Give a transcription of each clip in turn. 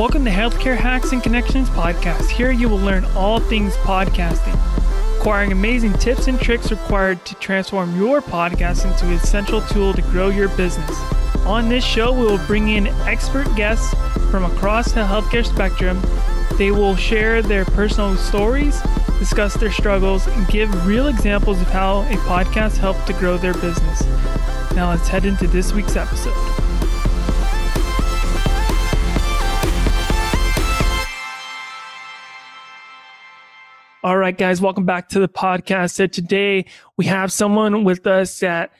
Welcome to Healthcare Hacks and Connections podcast. Here you will learn all things podcasting, acquiring amazing tips and tricks required to transform your podcast into an essential tool to grow your business. On this show, we will bring in expert guests from across the healthcare spectrum. They will share their personal stories, discuss their struggles, and give real examples of how a podcast helped to grow their business. Now let's head into this week's episode. All right, guys, welcome back to the podcast. So today we have someone with us that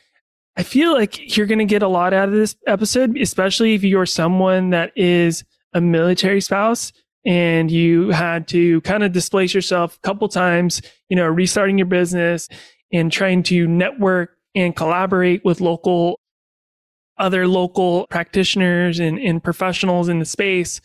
I feel like you're going to get a lot out of this episode, especially if you're someone that is a military spouse and you had to kind of displace yourself a couple times, you know, restarting your business and trying to network and collaborate with local, other local practitioners and, and professionals in the space.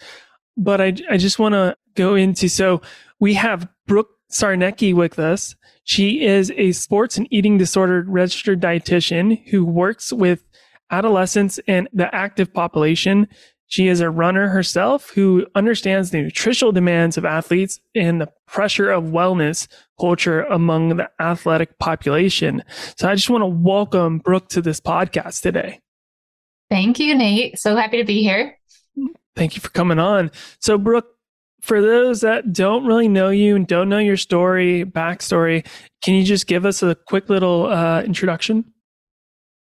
But I, I just want to go into, so we have Brooke Czarnecki with us. She is a sports and eating disorder registered dietitian who works with adolescents and the active population. She is a runner herself who understands the nutritional demands of athletes and the pressure of wellness culture among the athletic population. So I just want to welcome Brooke to this podcast today. Thank you, Nate. So happy to be here. Thank you for coming on. So, Brooke, for those that don't really know you and don't know your story, backstory, can you just give us a quick little uh, introduction?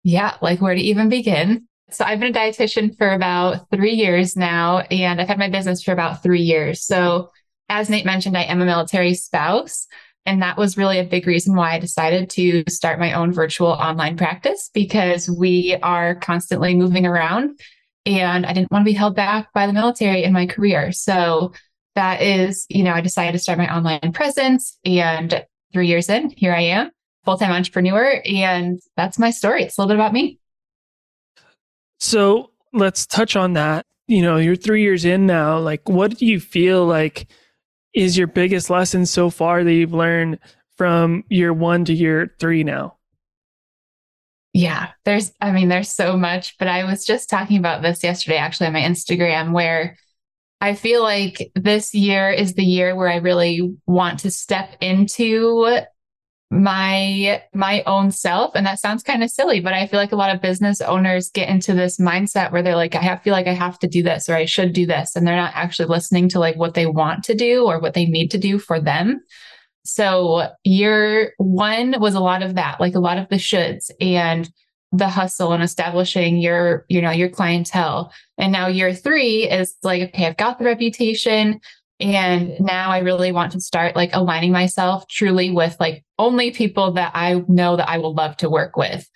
Yeah, like where to even begin. So I've been a dietitian for about three years now, and I've had my business for about three years. So as Nate mentioned, I am a military spouse. And that was really a big reason why I decided to start my own virtual online practice because we are constantly moving around and I didn't want to be held back by the military in my career. So that is, you know, I decided to start my online presence and three years in, here I am, full time entrepreneur. And that's my story. It's a little bit about me. So let's touch on that. You know, you're three years in now. Like, what do you feel like is your biggest lesson so far that you've learned from year one to year three now? Yeah, there's, I mean, there's so much, but I was just talking about this yesterday actually on my Instagram where I feel like this year is the year where I really want to step into my my own self. And that sounds kind of silly but i feel like a lot of business owners get into this mindset where they're like i have, feel like i have to do this or i should do this. And they're not actually listening to like what they want to do or what they need to do for them. So year one was a lot of that like a lot of the shoulds. And the hustle and establishing your you know your clientele. And now year three is like okay i've got the reputation and now i really want to start like aligning myself truly with like only people that i know that i will love to work with.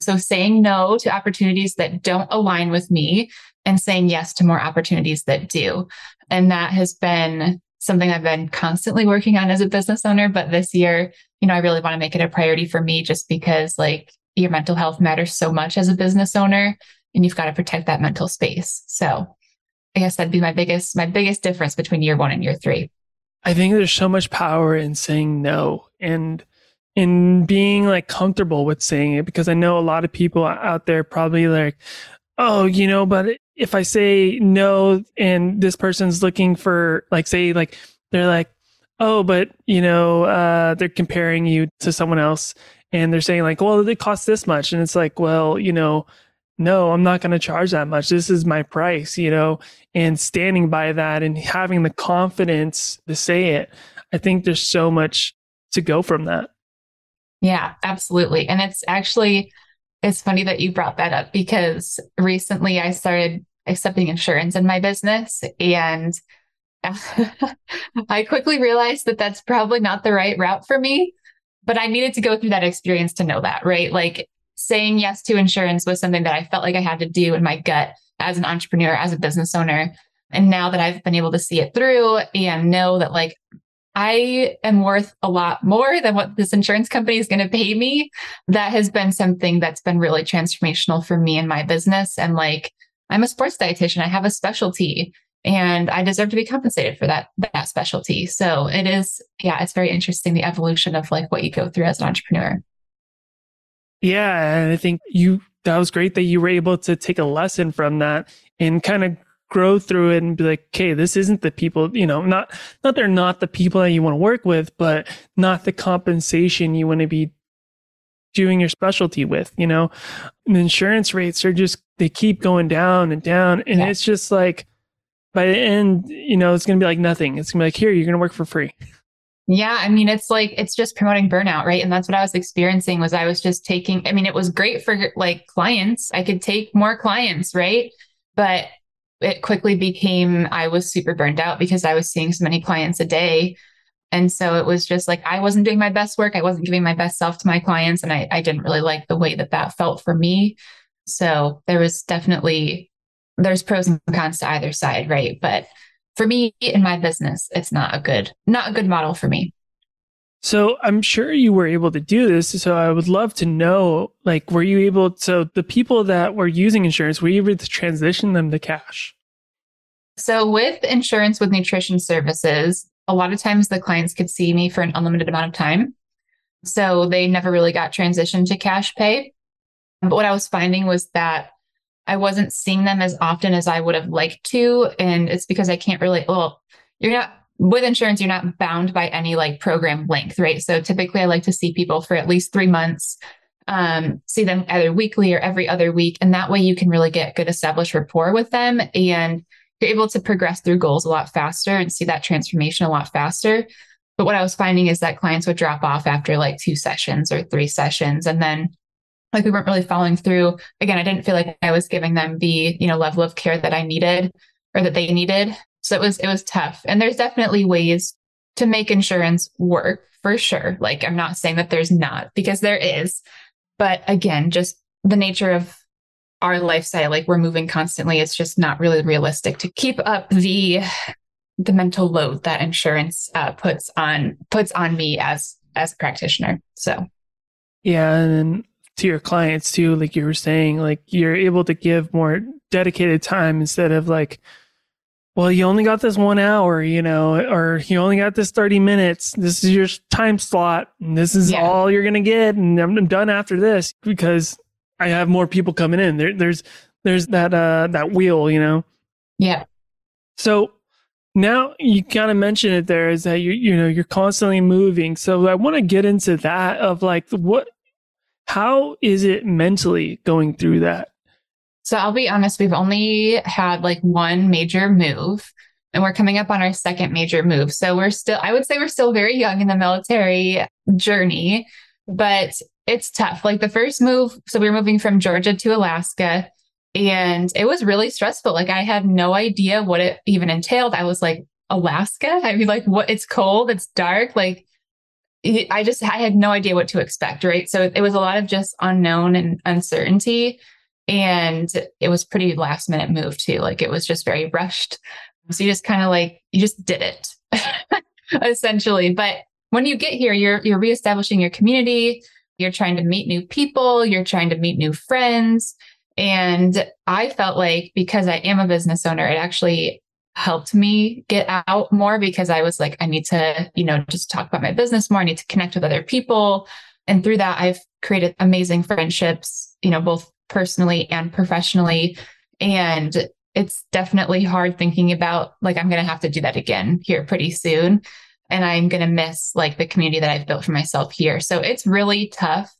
So saying no to opportunities that don't align with me and saying yes to more opportunities that do. And that has been something i've been constantly working on as a business owner but this year you know i really want to make it a priority for me just because like your mental health matters so much as a business owner and you've got to protect that mental space. So I guess that'd be my biggest, my biggest difference between year one and year three. I think there's so much power in saying no and in being like comfortable with saying it because I know a lot of people out there probably like, oh, you know, but if I say no and this person's looking for like, say, like, they're like, oh, but you know, uh, they're comparing you to someone else and they're saying like, well, it costs this much. And it's like, well, you know, no, I'm not going to charge that much. This is my price, you know, and standing by that and having the confidence to say it. I think there's so much to go from that. Yeah, absolutely. And it's actually, it's funny that you brought that up because recently I started accepting insurance in my business and I quickly realized that that's probably not the right route for me but I needed to go through that experience to know that, right? Like saying yes to insurance was something that I felt like I had to do in my gut as an entrepreneur, as a business owner. And now that I've been able to see it through and know that like I am worth a lot more than what this insurance company is going to pay me, that has been something that's been really transformational for me and my business. And like, I'm a sports dietitian, I have a specialty and I deserve to be compensated for that that specialty. So it is, yeah, it's very interesting the evolution of like what you go through as an entrepreneur. Yeah, and I think you that was great that you were able to take a lesson from that and kind of grow through it and be like, okay, this isn't the people, you know, not not they're not the people that you want to work with, but not the compensation you want to be doing your specialty with, you know. And insurance rates are just they keep going down and down. And yeah. it's just like by the end, you know, it's gonna be like nothing. It's gonna be like, here, you're gonna work for free. Yeah, I mean, it's like it's just promoting burnout, right? And that's what I was experiencing was I was just taking I mean, it was great for like clients. I could take more clients, right? But it quickly became I was super burned out because I was seeing so many clients a day. And so it was just like I wasn't doing my best work. I wasn't giving my best self to my clients. And I, I didn't really like the way that that felt for me. So there was definitely, there's pros and cons to either side, right? But for me in my business, it's not a good, not a good model for me. So I'm sure you were able to do this. So I would love to know, like, were you able? So the people that were using insurance, were you able to transition them to cash? So with insurance with nutrition services, a lot of times the clients could see me for an unlimited amount of time. So they never really got transitioned to cash pay. But what I was finding was that I wasn't seeing them as often as I would have liked to. And it's because I can't really, well, you're not with insurance, you're not bound by any like program length, right? So typically I like to see people for at least three months, um, see them either weekly or every other week. And that way you can really get good established rapport with them and you're able to progress through goals a lot faster and see that transformation a lot faster. But what I was finding is that clients would drop off after like two sessions or three sessions. And then like we weren't really following through. Again, I didn't feel like I was giving them the, you know, level of care that I needed or that they needed. So it was it was tough. And there's definitely ways to make insurance work for sure. Like I'm not saying that there's not because there is. But again, just the nature of our lifestyle, like we're moving constantly, it's just not really realistic to keep up the the mental load that insurance uh, puts on puts on me as as a practitioner. So yeah, and to your clients too, like you were saying, like you're able to give more dedicated time instead of like well, you only got this one hour, you know, or you only got this 30 minutes. This is your time slot. And this is yeah. all you're to get. And I'm, I'm, done after this because I have more people coming in. There, there's, there's that, uh, that wheel, you know? Yeah. So now you kind of mentioned it there is that you, you know, you're constantly moving. So I want to get into that of like what, how is it mentally going through that? So I'll be honest, we've only had like one major move and we're coming up on our second major move. So we're still, I would say we're still very young in the military journey, but it's tough. Like the first move, so we were moving from Georgia to Alaska and it was really stressful. Like I had no idea what it even entailed. I was like, Alaska? I'd be like, what? It's cold, it's dark. Like I just, I had no idea what to expect. Right. So it was a lot of just unknown and uncertainty. And it was pretty last minute move too. Like it was just very rushed. So you just kind of like, you just did it essentially. But when you get here, you're, you're reestablishing your community. You're trying to meet new people. You're trying to meet new friends. And I felt like because I am a business owner, it actually helped me get out more because I was like, I need to, you know, just talk about my business more. I need to connect with other people. And through that, I've created amazing friendships, you know, both personally and professionally. And it's definitely hard thinking about like, I'm going to have to do that again here pretty soon. And I'm going to miss like the community that I've built for myself here. So it's really tough,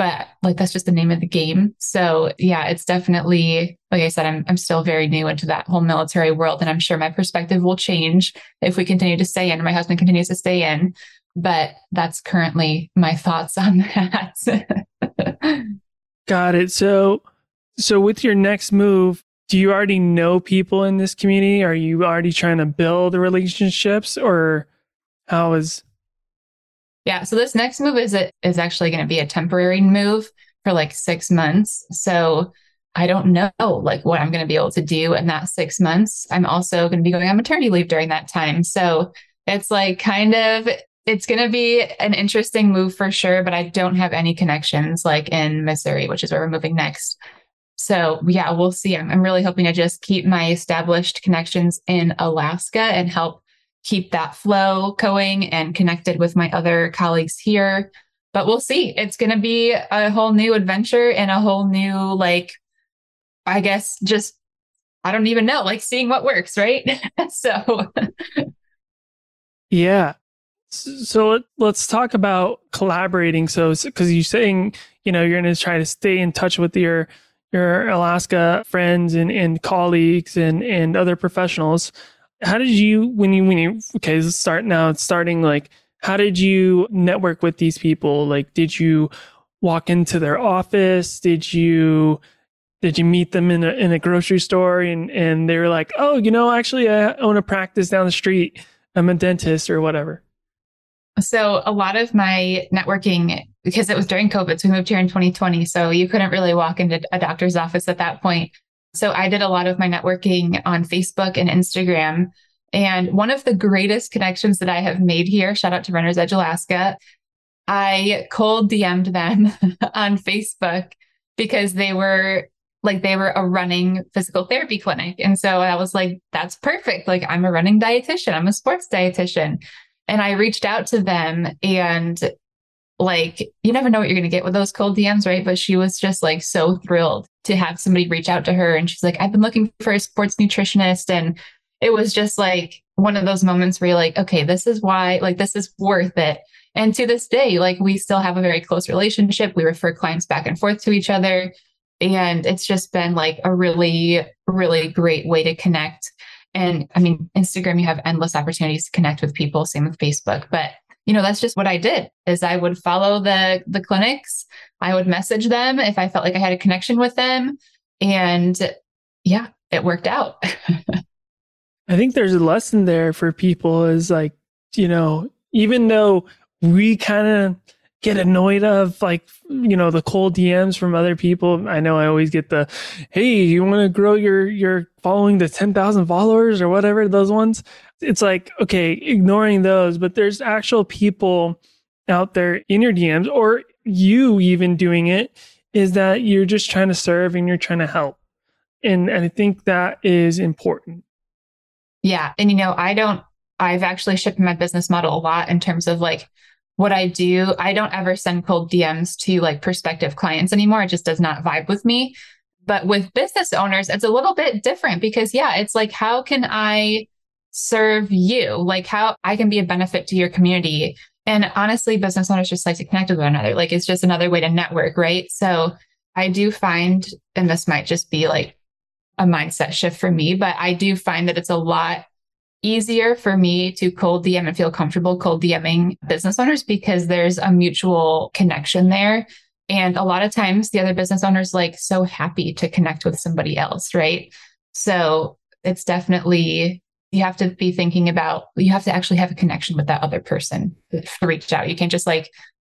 but like that's just the name of the game. So yeah, it's definitely, like I said, I'm, I'm still very new into that whole military world. And I'm sure my perspective will change if we continue to stay in my husband continues to stay in. But that's currently my thoughts on that. Got it. So, so with your next move, do you already know people in this community? Are you already trying to build relationships, or how is? Yeah. So this next move is it is actually going to be a temporary move for like six months. So I don't know like what I'm going to be able to do in that six months. I'm also going to be going on maternity leave during that time. So it's like kind of it's going to be an interesting move for sure, but I don't have any connections like in Missouri, which is where we're moving next. So, yeah, we'll see. I'm, I'm really hoping to just keep my established connections in Alaska and help keep that flow going and connected with my other colleagues here. But we'll see. It's going to be a whole new adventure and a whole new, like, I guess, just I don't even know, like seeing what works, right? so, yeah. So let's talk about collaborating. So, because you're saying, you know, you're going to try to stay in touch with your your Alaska friends and, and colleagues and, and other professionals. How did you when you when you okay, start now. It's starting like how did you network with these people? Like, did you walk into their office? Did you did you meet them in a in a grocery store and and they were like, oh, you know, actually, I own a practice down the street. I'm a dentist or whatever. So a lot of my networking because it was during COVID, so we moved here in 2020, so you couldn't really walk into a doctor's office at that point. So I did a lot of my networking on Facebook and Instagram. And one of the greatest connections that I have made here, shout out to Runner's Edge Alaska, I cold DM'd them on Facebook because they were like they were a running physical therapy clinic. And so I was like, that's perfect. Like I'm a running dietitian, I'm a sports dietitian. And I reached out to them and like you never know what you're going to get with those cold DMs, right? But she was just like so thrilled to have somebody reach out to her. And she's like, I've been looking for a sports nutritionist. And it was just like one of those moments where you're like, okay, this is why, like, this is worth it. And to this day, like, we still have a very close relationship. We refer clients back and forth to each other. And it's just been like a really, really great way to connect. And I mean, Instagram, you have endless opportunities to connect with people, same with Facebook. But you know that's just what i did is i would follow the the clinics. I would message them if i felt like i had a connection with them and yeah it worked out. I think there's a lesson there for people is like you know even though we kind of get annoyed of like you know the cold DMs from other people. I know I always get the hey, you want to grow your your following to 10,000 followers or whatever those ones it's like, okay, ignoring those, but there's actual people out there in your DMs or you even doing it is that you're just trying to serve and you're trying to help. And, and I think that is important. Yeah. And, you know, I don't, I've actually shifted my business model a lot in terms of like what I do. I don't ever send cold DMs to like prospective clients anymore. It just does not vibe with me. But with business owners, it's a little bit different because, yeah, it's like, how can I serve you, like how I can be a benefit to your community. And honestly, business owners just like to connect with one another. Like it's just another way to network, right? So I do find, and this might just be like a mindset shift for me, but I do find that it's a lot easier for me to cold DM and feel comfortable cold DMing business owners because there's a mutual connection there. And a lot of times the other business owners like so happy to connect with somebody else, right? So it's definitely you have to be thinking about you have to actually have a connection with that other person to reach out you can't just like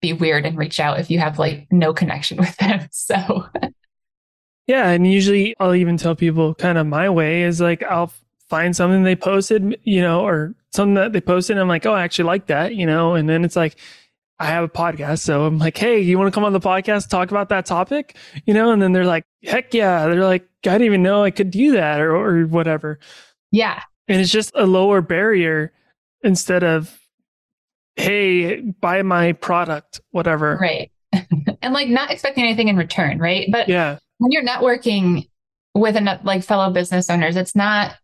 be weird and reach out if you have like no connection with them so yeah and usually i'll even tell people kind of my way is like i'll find something they posted you know or something that they posted and i'm like oh i actually like that you know and then it's like I have a podcast. So I'm like, hey, you want to come on the podcast, talk about that topic? You know, and then they're like, heck yeah. They're like, I didn't even know I could do that or, or whatever. Yeah and it's just a lower barrier instead of hey buy my product whatever right and like not expecting anything in return right but yeah when you're networking with an, like fellow business owners it's not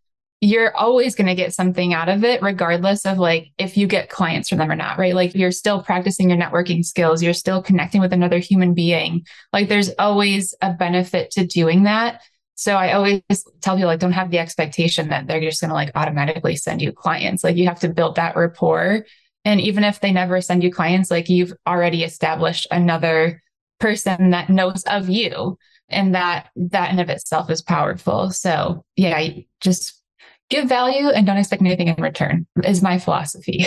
you're always going to get something out of it regardless of like if you get clients from them or not right like you're still practicing your networking skills you're still connecting with another human being like there's always a benefit to doing that so I always tell people like don't have the expectation that they're just going to like automatically send you clients. Like you have to build that rapport. And even if they never send you clients, like you've already established another person that knows of you. And that that in of itself is powerful. So yeah, just give value and don't expect anything in return is my philosophy.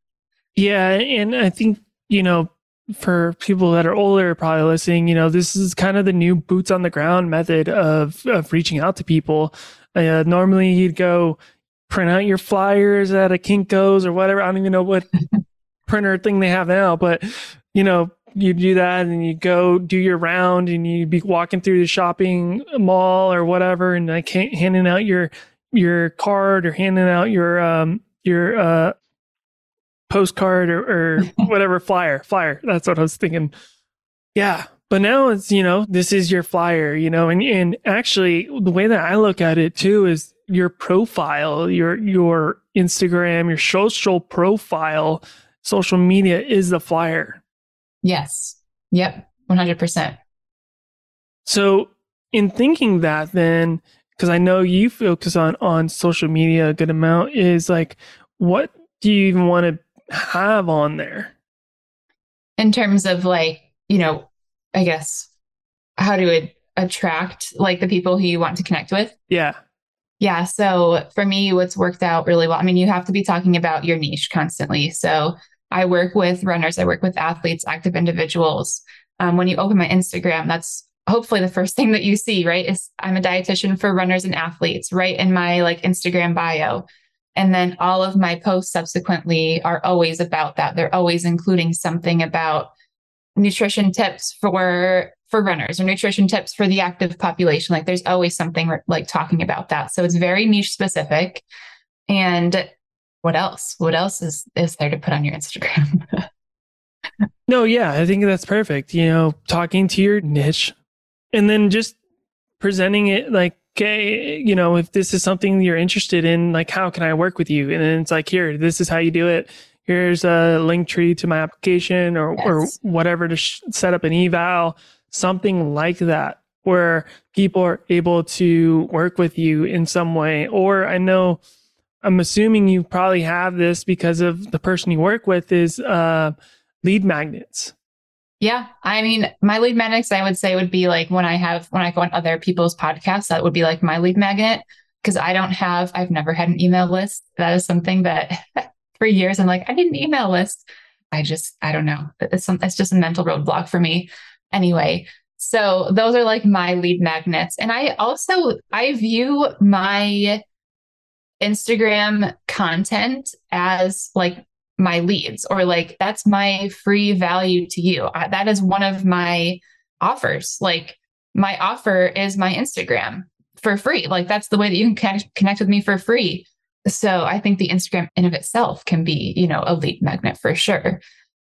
yeah. And I think, you know, for people that are older probably listening you know this is kind of the new boots on the ground method of of reaching out to people uh, normally you'd go print out your flyers at a kinko's or whatever i don't even know what printer thing they have now but you know you do that and you go do your round and you'd be walking through the shopping mall or whatever and like can't handing out your your card or handing out your um your uh postcard or, or whatever flyer flyer that's what i was thinking yeah but now it's, you know, this is your flyer, you know, and, and actually the way that I look at it too is your profile, your, your Instagram, your social profile, social media is the flyer. Yes. Yep. 100%. So in thinking that then, because I know you focus on, on social media a good amount is like, what do you even want to have on there? In terms of like, you know, I guess, how to it attract like the people who you want to connect with. Yeah. Yeah. So for me, what's worked out really well, I mean, you have to be talking about your niche constantly. So I work with runners, I work with athletes, active individuals. Um, when you open my Instagram, that's hopefully the first thing that you see, right? Is I'm a dietitian for runners and athletes, right? In my like Instagram bio. And then all of my posts subsequently are always about that. They're always including something about nutrition tips for for runners or nutrition tips for the active population like there's always something like talking about that so it's very niche specific and what else what else is is there to put on your instagram no yeah i think that's perfect you know talking to your niche and then just presenting it like okay you know if this is something you're interested in like how can i work with you and then it's like here this is how you do it here's a link tree to my application or, yes. or whatever to sh- set up an eval, something like that, where people are able to work with you in some way. Or I know, I'm assuming you probably have this because of the person you work with is uh, lead magnets. Yeah. I mean, my lead magnets, I would say would be like when I have, when I go on other people's podcasts, that would be like my lead magnet because I don't have, I've never had an email list. That is something that for years. I'm like, I need an email list. I just, I don't know. It's, some, it's just a mental roadblock for me. Anyway, so those are like my lead magnets. And I also, I view my Instagram content as like my leads or like that's my free value to you. I, that is one of my offers. Like my offer is my Instagram for free. Like that's the way that you can connect, connect with me for free. So I think the Instagram in of itself can be, you know, a lead magnet for sure.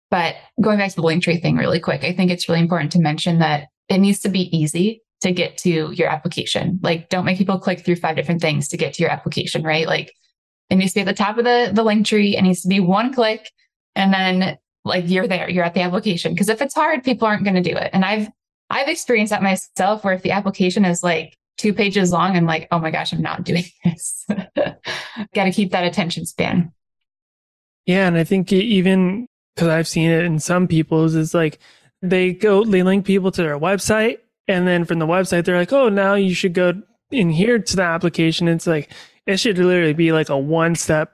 But going back to the link tree thing really quick, I think it's really important to mention that it needs to be easy to get to your application. Like don't make people click through five different things to get to your application, right? Like it needs to be at the top of the, the link tree. It needs to be one click and then like you're there, you're at the application. Because if it's hard, people aren't going to do it. And I've I've experienced that myself where if the application is like two pages long, I'm like, oh my gosh, I'm not doing this. Got to keep that attention span. Yeah. And I think even because I've seen it in some people's, is like they go, they link people to their website. And then from the website, they're like, oh, now you should go in here to the application. It's like, it should literally be like a one step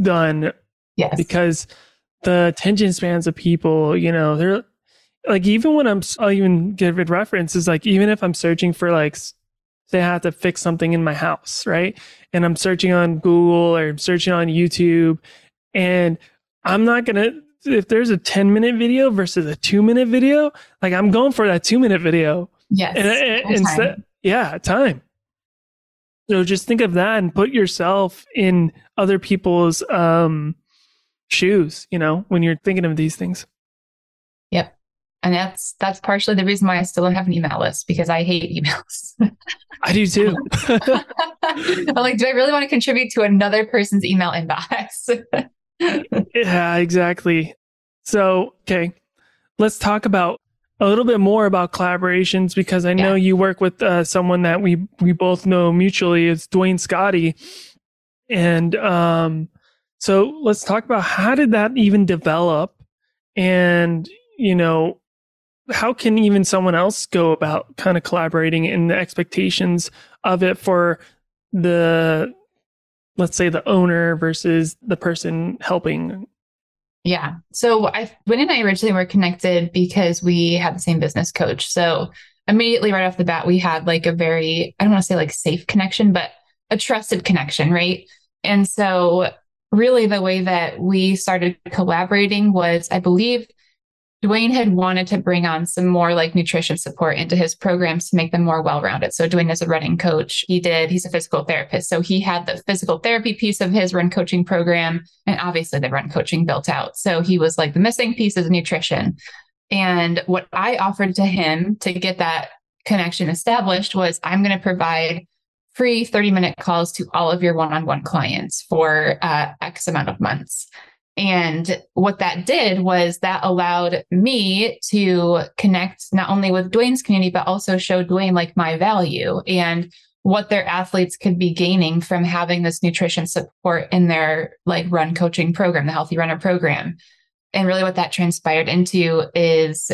done. Yes. Because the attention spans of people, you know, they're like, even when I'm, I'll even give it references, like, even if I'm searching for like they have to fix something in my house, right? And I'm searching on Google or I'm searching on YouTube and I'm not going to if there's a 10 minute video versus a 2 minute video, like I'm going for that 2 minute video. Yes. And, and instead yeah, time. So just think of that and put yourself in other people's um shoes, you know, when you're thinking of these things. Yep. And that's that's partially the reason why I still don't have an email list because I hate emails. I do too. I'm like, do I really want to contribute to another person's email inbox? yeah, exactly. So, okay, let's talk about a little bit more about collaborations because I know yeah. you work with uh, someone that we we both know mutually. It's Duane Scotti, and um, so let's talk about how did that even develop, and you know how can even someone else go about kind of collaborating in the expectations of it for the let's say the owner versus the person helping yeah. So i Win and i originally were connected because we had the same business coach. So immediately right off the bat we had like a very i don't want to say like safe connection but a trusted connection right? And so really the way that we started collaborating was i believe Duane had wanted to bring on some more like nutrition support into his programs to make them more well rounded. So, Duane is a running coach. He did, he's a physical therapist. So, he had the physical therapy piece of his run coaching program. And obviously, the run coaching built out. So, he was like the missing piece is nutrition. And what I offered to him to get that connection established was I'm going to provide free 30 minute calls to all of your one on one clients for uh, X amount of months. And what that did was that allowed me to connect not only with Duane's community, but also show Duane like my value and what their athletes could be gaining from having this nutrition support in their like run coaching program, the Healthy Runner program. And really what that transpired into is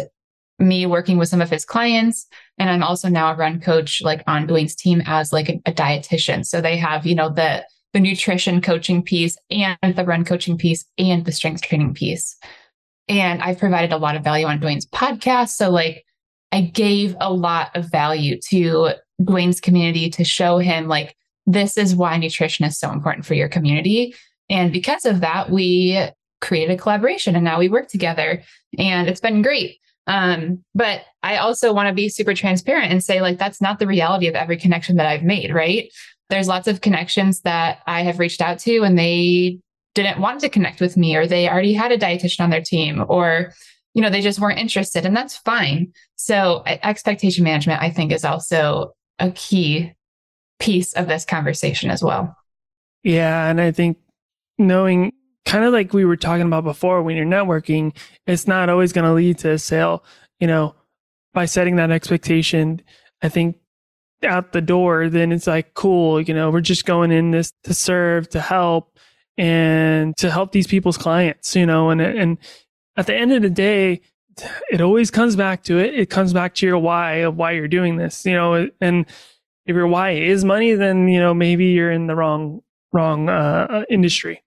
me working with some of his clients. And I'm also now a run coach like on Duane's team as like a, a dietitian. So they have, you know, the the nutrition coaching piece and the run coaching piece and the strength training piece. And I've provided a lot of value on Duane's podcast. So like I gave a lot of value to Duane's community to show him like this is why nutrition is so important for your community. And because of that, we created a collaboration and now we work together and it's been great. Um, but I also want to be super transparent and say, like, that's not the reality of every connection that I've made, right? There's lots of connections that I have reached out to and they didn't want to connect with me, or they already had a dietitian on their team, or, you know, they just weren't interested. And that's fine. So, expectation management, I think, is also a key piece of this conversation as well. Yeah. And I think knowing kind of like we were talking about before, when you're networking, it's not always going to lead to a sale. You know, by setting that expectation, I think out the door, then it's like, cool, you know, we're just going in this to serve, to help, and to help these people's clients, you know, and, and at the end of the day, it always comes back to it. It comes back to your why of why you're doing this, you know, and if your why is money, then, you know, maybe you're in the wrong, wrong, uh, uh industry.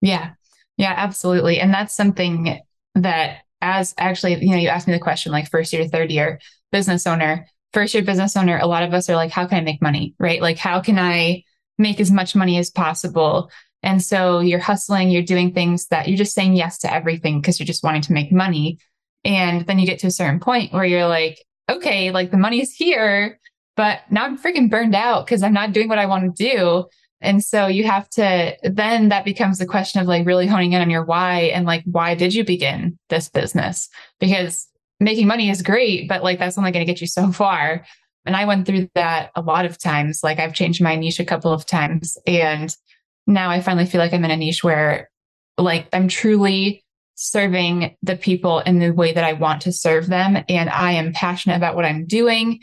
Yeah. Yeah, absolutely. And that's something that as actually, you know, you asked me the question like first year, third year business owner, first year business owner, a lot of us are like, how can I make money? Right? Like, how can I make as much money as possible? And so you're hustling, you're doing things that you're just saying yes to everything because you're just wanting to make money. And then you get to a certain point where you're like, okay, like the money's here, but now I'm freaking burned out because I'm not doing what I want to do. And so you have to, then that becomes the question of like really honing in on your why and like, why did you begin this business? Because making money is great, but like that's only going to get you so far. And I went through that a lot of times. Like I've changed my niche a couple of times. And now I finally feel like I'm in a niche where like I'm truly serving the people in the way that I want to serve them. And I am passionate about what I'm doing.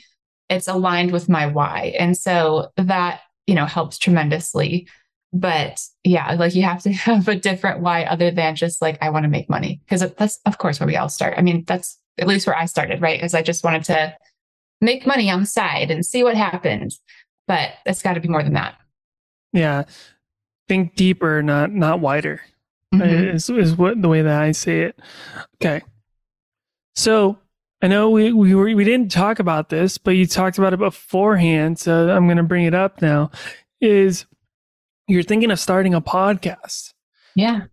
It's aligned with my why. And so that you know, helps tremendously. But yeah, like you have to have a different why other than just like, I want to make money. Because that's, of course, where we all start. I mean, that's at least where I started, right? Because I just wanted to make money on the side and see what happens. But it's got to be more than that. Yeah. Think deeper, not not wider. Mm-hmm. Is is what the way that I say it. Okay. So I know we we were, we didn't talk about this, but you talked about it beforehand, so I'm going to bring it up now. Is you're thinking of starting a podcast? Yeah.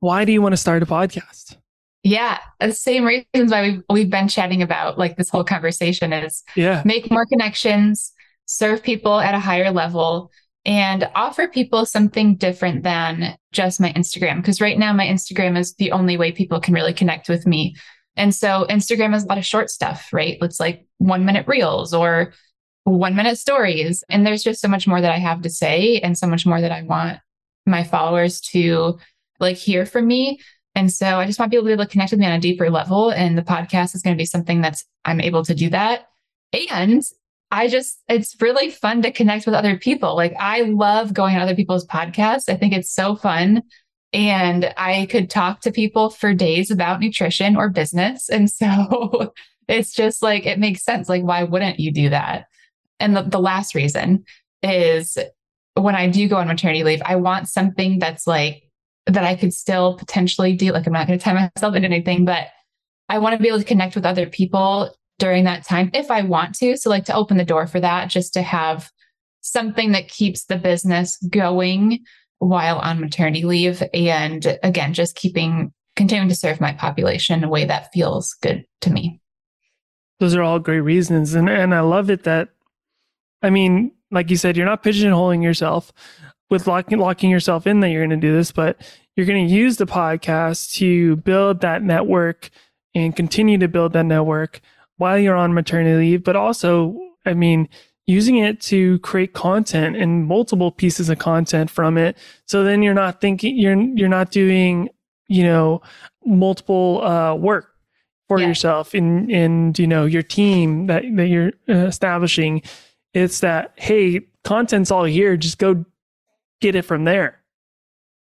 Why do you want to start a podcast? Yeah, the same reasons why we've we've been chatting about like this whole conversation is yeah make more connections, serve people at a higher level, and offer people something different than just my Instagram. Because right now my Instagram is the only way people can really connect with me and so Instagram has a lot of short stuff, right? It's like one minute reels or one minute stories. And there's just so much more that I have to say and so much more that I want my followers to like hear from me. And so I just want people to be able to connect with me on a deeper level. And the podcast is going to be something that's I'm able to do that. And I just, it's really fun to connect with other people. Like I love going on other people's podcasts. I think it's so fun and I could talk to people for days about nutrition or business. And so it's just like, it makes sense. Like, why wouldn't you do that? And the, the last reason is when I do go on maternity leave, I want something that's like, that I could still potentially do. Like, I'm not going to tie myself into anything, but I want to be able to connect with other people during that time if I want to. So, like, to open the door for that, just to have something that keeps the business going while on maternity leave. And again, just keeping, continuing to serve my population in a way that feels good to me. Those are all great reasons. And, and I love it that, I mean, like you said, you're not pigeonholing yourself with locking, locking yourself in that you're going to do this, but you're going to use the podcast to build that network and continue to build that network while you're on maternity leave, but also, I mean, using it to create content and multiple pieces of content from it. So then you're not thinking you're you're not doing, you know, multiple uh, work for yeah. yourself and and you know your team that that you're uh, establishing. It's that hey, content's all here. Just go get it from there.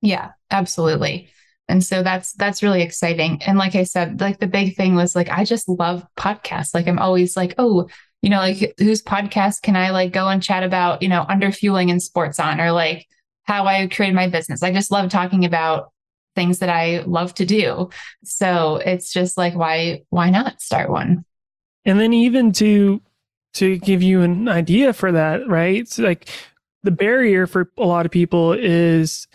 Yeah, absolutely. And so that's that's really exciting. And like I said, like the big thing was like I just love podcasts. Like I'm always like, oh, you know, like whose podcast can I like go and chat about, you know, under fueling in sports on or like how I created my business. I just love talking about things that I love to do. So it's just like why why not start one? And then even to to give you an idea for that, right? It's like the barrier for a lot of people is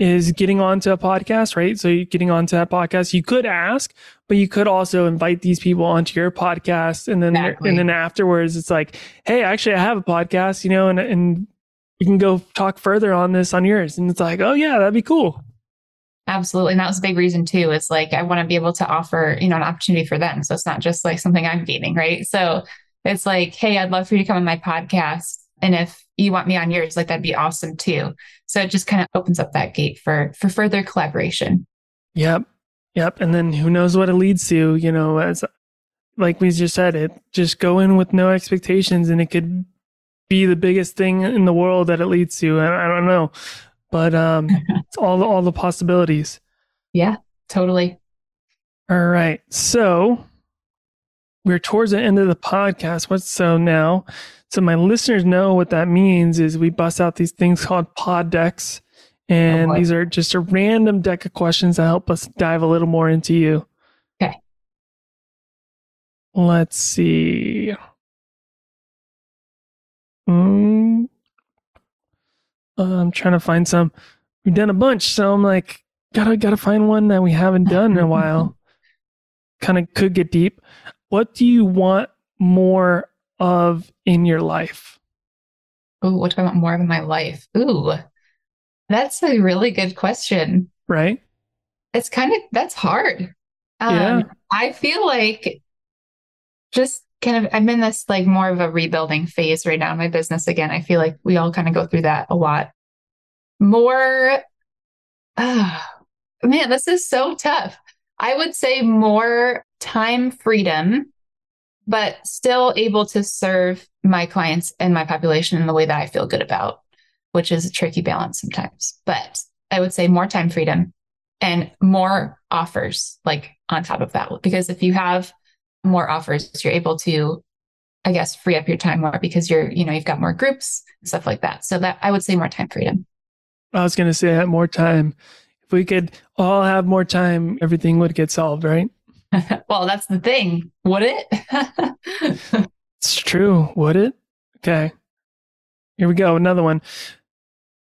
is getting onto a podcast, right? So you're getting onto that podcast, you could ask, but you could also invite these people onto your podcast. And then, exactly. and then afterwards it's like, Hey, actually I have a podcast, you know, and, and you can go talk further on this on yours. And it's like, Oh yeah, that'd be cool. Absolutely. And that was a big reason too, is like, I want to be able to offer, you know, an opportunity for them. So it's not just like something I'm gaining, right? So it's like, Hey, I'd love for you to come on my podcast. And if you want me on yours, like that'd be awesome too. So it just kind of opens up that gate for for further collaboration. Yep. Yep. And then who knows what it leads to, you know, as like we just said, it just go in with no expectations and it could be the biggest thing in the world that it leads to. I, I don't know. But um it's all all the possibilities. Yeah, totally. All right. So we're towards the end of the podcast. What's so now? So my listeners know what that means is we bust out these things called pod decks. And oh these are just a random deck of questions that help us dive a little more into you. Okay. Let's see. Mm, I'm trying to find some. We've done a bunch, so I'm like, gotta gotta find one that we haven't done in a while. kind of could get deep. What do you want more of in your life? Oh, what do I want more of in my life? Ooh, that's a really good question. Right. It's kind of, that's hard. Um, yeah. I feel like just kind of, I'm in this like more of a rebuilding phase right now in my business again. I feel like we all kind of go through that a lot. More, uh, man, this is so tough. I would say more time freedom but still able to serve my clients and my population in the way that I feel good about, which is a tricky balance sometimes. But I would say more time freedom and more offers like on top of that. Because if you have more offers, you're able to, I guess, free up your time more because you're, you know, you've got more groups, and stuff like that. So that I would say more time freedom. I was going to say uh, more time. If we could all have more time, everything would get solved, right? well, that's the thing. Would it? it's true. Would it? Okay. Here we go. Another one.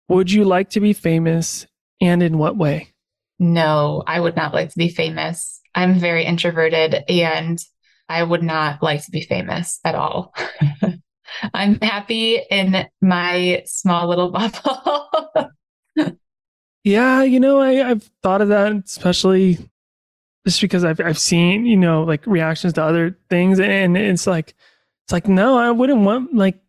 Would you like to be famous and in what way? No, I would not like to be famous. I'm very introverted and I would not like to be famous at all. I'm happy in my small little bubble. yeah, you know, I, I've thought of that, especially just because I've I've seen you know like reactions to other things, and it's like it's like no, I wouldn't want like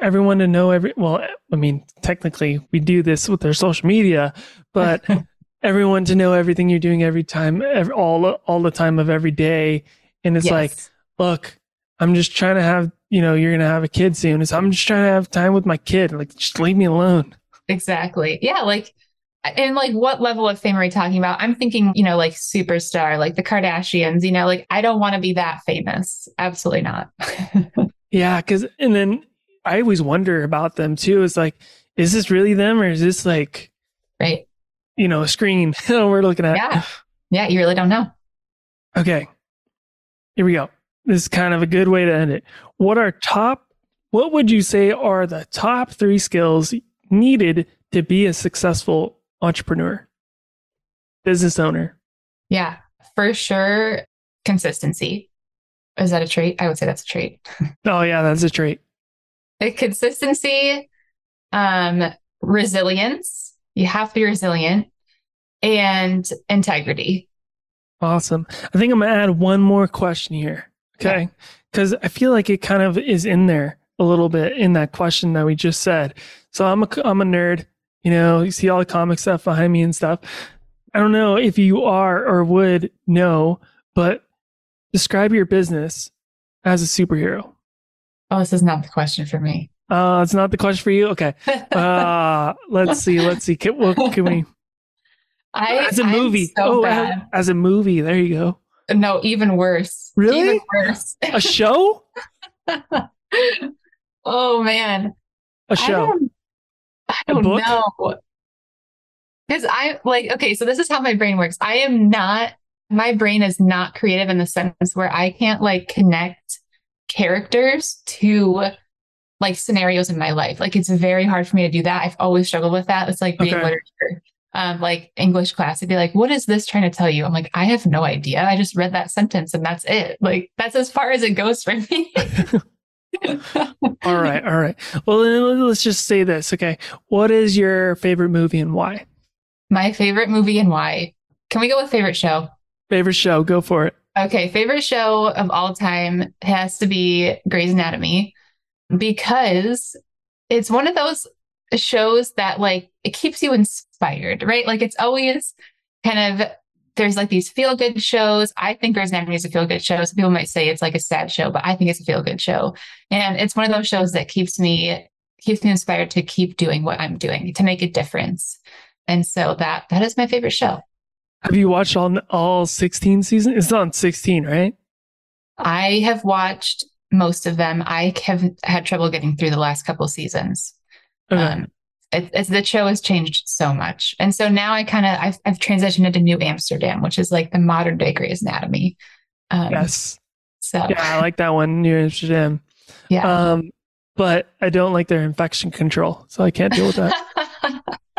everyone to know every. Well, I mean, technically we do this with our social media, but everyone to know everything you're doing every time, every, all all the time of every day, and it's yes. like, look, I'm just trying to have you know you're gonna have a kid soon, so I'm just trying to have time with my kid. Like, just leave me alone. Exactly. Yeah. Like and like what level of fame are we talking about? I'm thinking, you know, like superstar, like the Kardashians, you know, like I don't want to be that famous. Absolutely not. yeah. Cause, and then I always wonder about them too. It's like, is this really them or is this like, right? You know, a screen we're looking at? Yeah. Yeah. You really don't know. Okay. Here we go. This is kind of a good way to end it. What are top, what would you say are the top three skills needed to be a successful entrepreneur, business owner? Yeah, for sure. Consistency. Is that a trait? I would say that's a trait. oh, yeah, that's a trait. A consistency, um, resilience. You have to be resilient and integrity. Awesome. I think I'm gonna add one more question here. Okay. Because I feel like it kind of is in there a little bit in that question that we just said. So I'm a I'm a nerd. You know, you see all the comic stuff behind me and stuff. I don't know if you are or would know, but describe your business as a superhero. Oh, this is not the question for me. Uh, it's not the question for you. Okay. Uh, let's see. Let's see. Can, well, can we? I As a I'm movie. so oh, as, as a movie. There you go. No, even worse. Really? Even worse. A show? oh man. A show. I don't, I A don't book? know. Because I like, okay, so this is how my brain works. I am not, my brain is not creative in the sense where I can't like connect characters to like scenarios in my life. Like it's very hard for me to do that. I've always struggled with that. It's like reading Okay. literature. Um, like English class, it'd be like, what is this trying to tell you? I'm like, I have no idea. I just read that sentence and that's it. Like that's as far as it goes for me. all right. All right. Well, then let's just say this. Okay. What is your favorite movie and why? My favorite movie and why. Can we go with favorite show? Favorite show? Go for it. Okay, favorite show of all time has to be Grey's Anatomy because it's one of those shows that like it keeps you inspired, right? Like it's always kind of there's like these feel good shows. I think Grey's Anatomy is a feel good show. Some people might say it's like a sad show, but I think it's a feel good show. And it's one of those shows that keeps me keeps me inspired to keep doing what I'm doing to make a difference. And so that that is my favorite show. Have you watched all all 16 seasons? It's on 16, right? I have watched most of them. I have had trouble getting through the last couple seasons. Okay. Um, it, it's the show has changed so much, and so now I kind of I've, I've transitioned into New Amsterdam, which is like the modern day Grey's Anatomy. Um, yes. So Yeah, I like that one, New Amsterdam. yeah. Um, but I don't like their infection control, so I can't deal with that.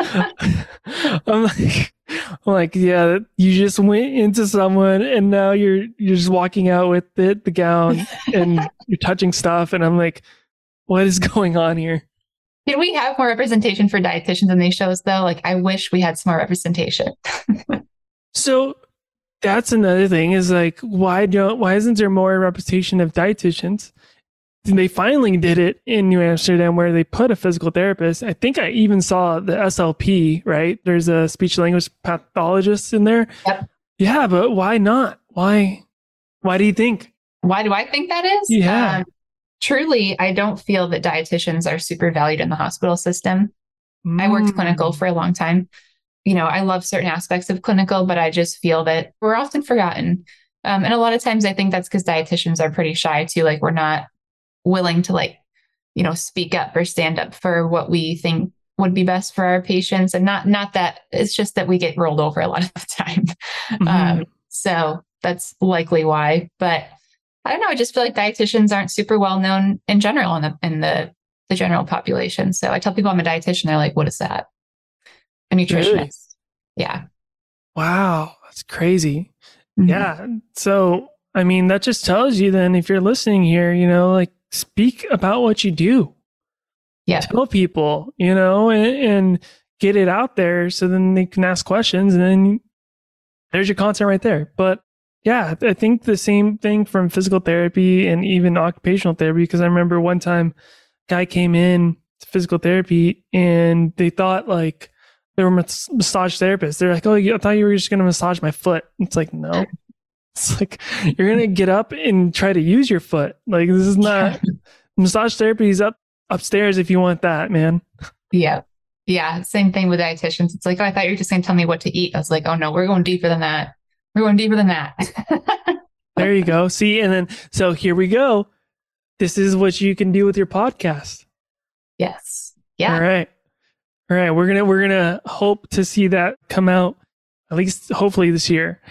I'm like, I'm like, yeah, you just went into someone and now you're you're just walking out with the, the gown and you're touching stuff, and I'm like, what is going on here? Can we have more representation for dietitians in these shows, though? Like, I wish we had some more representation. So that's another thing is like, why don't why isn't there more representation of dietitians? And they finally did it in New Amsterdam where they put a physical therapist. I think I even saw the SLP, right? There's a speech language pathologist in there. Yep. Yeah, but why not? Why? Why do you think? Why do I think that is? Yeah. Um, truly, I don't feel that dietitians are super valued in the hospital system. I worked Mm. clinical for a long time. You know, I love certain aspects of clinical, but I just feel that we're often forgotten. Um, and a lot of times I think that's because dietitians are pretty shy too. Like we're not willing to like, you know, speak up or stand up for what we think would be best for our patients. And not not that it's just that we get rolled over a lot of the time. Mhm. Um, so that's likely why. But I don't know. I just feel like dietitians aren't super well known in general in the in the the general population. So I tell people I'm a dietitian, they're like, "What is that?" A nutritionist. Really? Yeah. wow, that's crazy. Mhm. Yeah. So, I mean, that just tells you then if you're listening here, you know, like speak about what you do. Yeah. Tell people, you know, and, and get it out there so then they can ask questions and then there's your content right there. But yeah, I think the same thing from physical therapy and even occupational therapy because I remember one time guy came in to physical therapy and they thought like they were mas- massage therapists. They're like, "Oh, I thought you were just going to massage my foot." It's like, "No." It's like you're going to get up and try to use your foot. Like this is not massage therapy is up upstairs if you want that, man. Yeah. Yeah. Same thing with dietitians. It's like, oh, I thought you were just going to tell me what to eat. I was like, oh no, we're going deeper than that. We're going deeper than that. There you go. See, and then so here we go. This is what you can do with your podcast. yes. Yeah. All right. All right. We're gonna we're gonna hope to see that come out at least hopefully this year.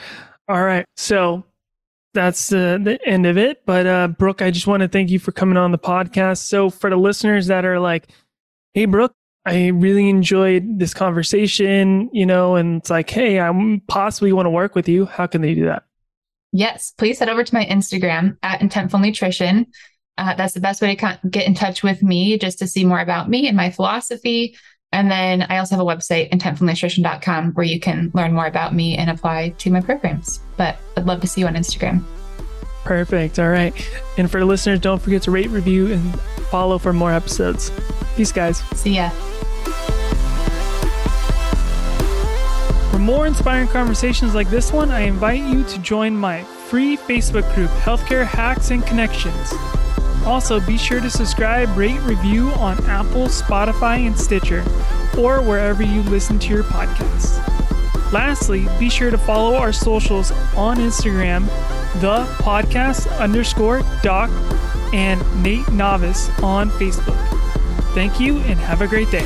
All right. So that's the the end of it. But uh Brooke, I just want to thank you for coming on the podcast. So for the listeners that are like, hey Brooke, I really enjoyed this conversation, you know, and it's like, hey, I possibly want to work with you. How can they do that? Yes, please head over to my Instagram at Intentful Nutrition. Uh, that's the best way to get in touch with me, just to see more about me and my philosophy. And then I also have a website, intentfulnutrition.com, where you can learn more about me and apply to my programs. But I'd love to see you on Instagram. Perfect. All right. And for listeners, don't forget to rate, review, and follow for more episodes. Peace, guys. See ya. For more inspiring conversations like this one, I invite you to join my free Facebook group, Healthcare Hacks and Connections. Also, be sure to subscribe, rate, review on Apple, Spotify, and Stitcher, or wherever you listen to your podcasts. Lastly, be sure to follow our socials on Instagram, the podcast underscore doc, and Nate Novice on Facebook. Thank you and have a great day.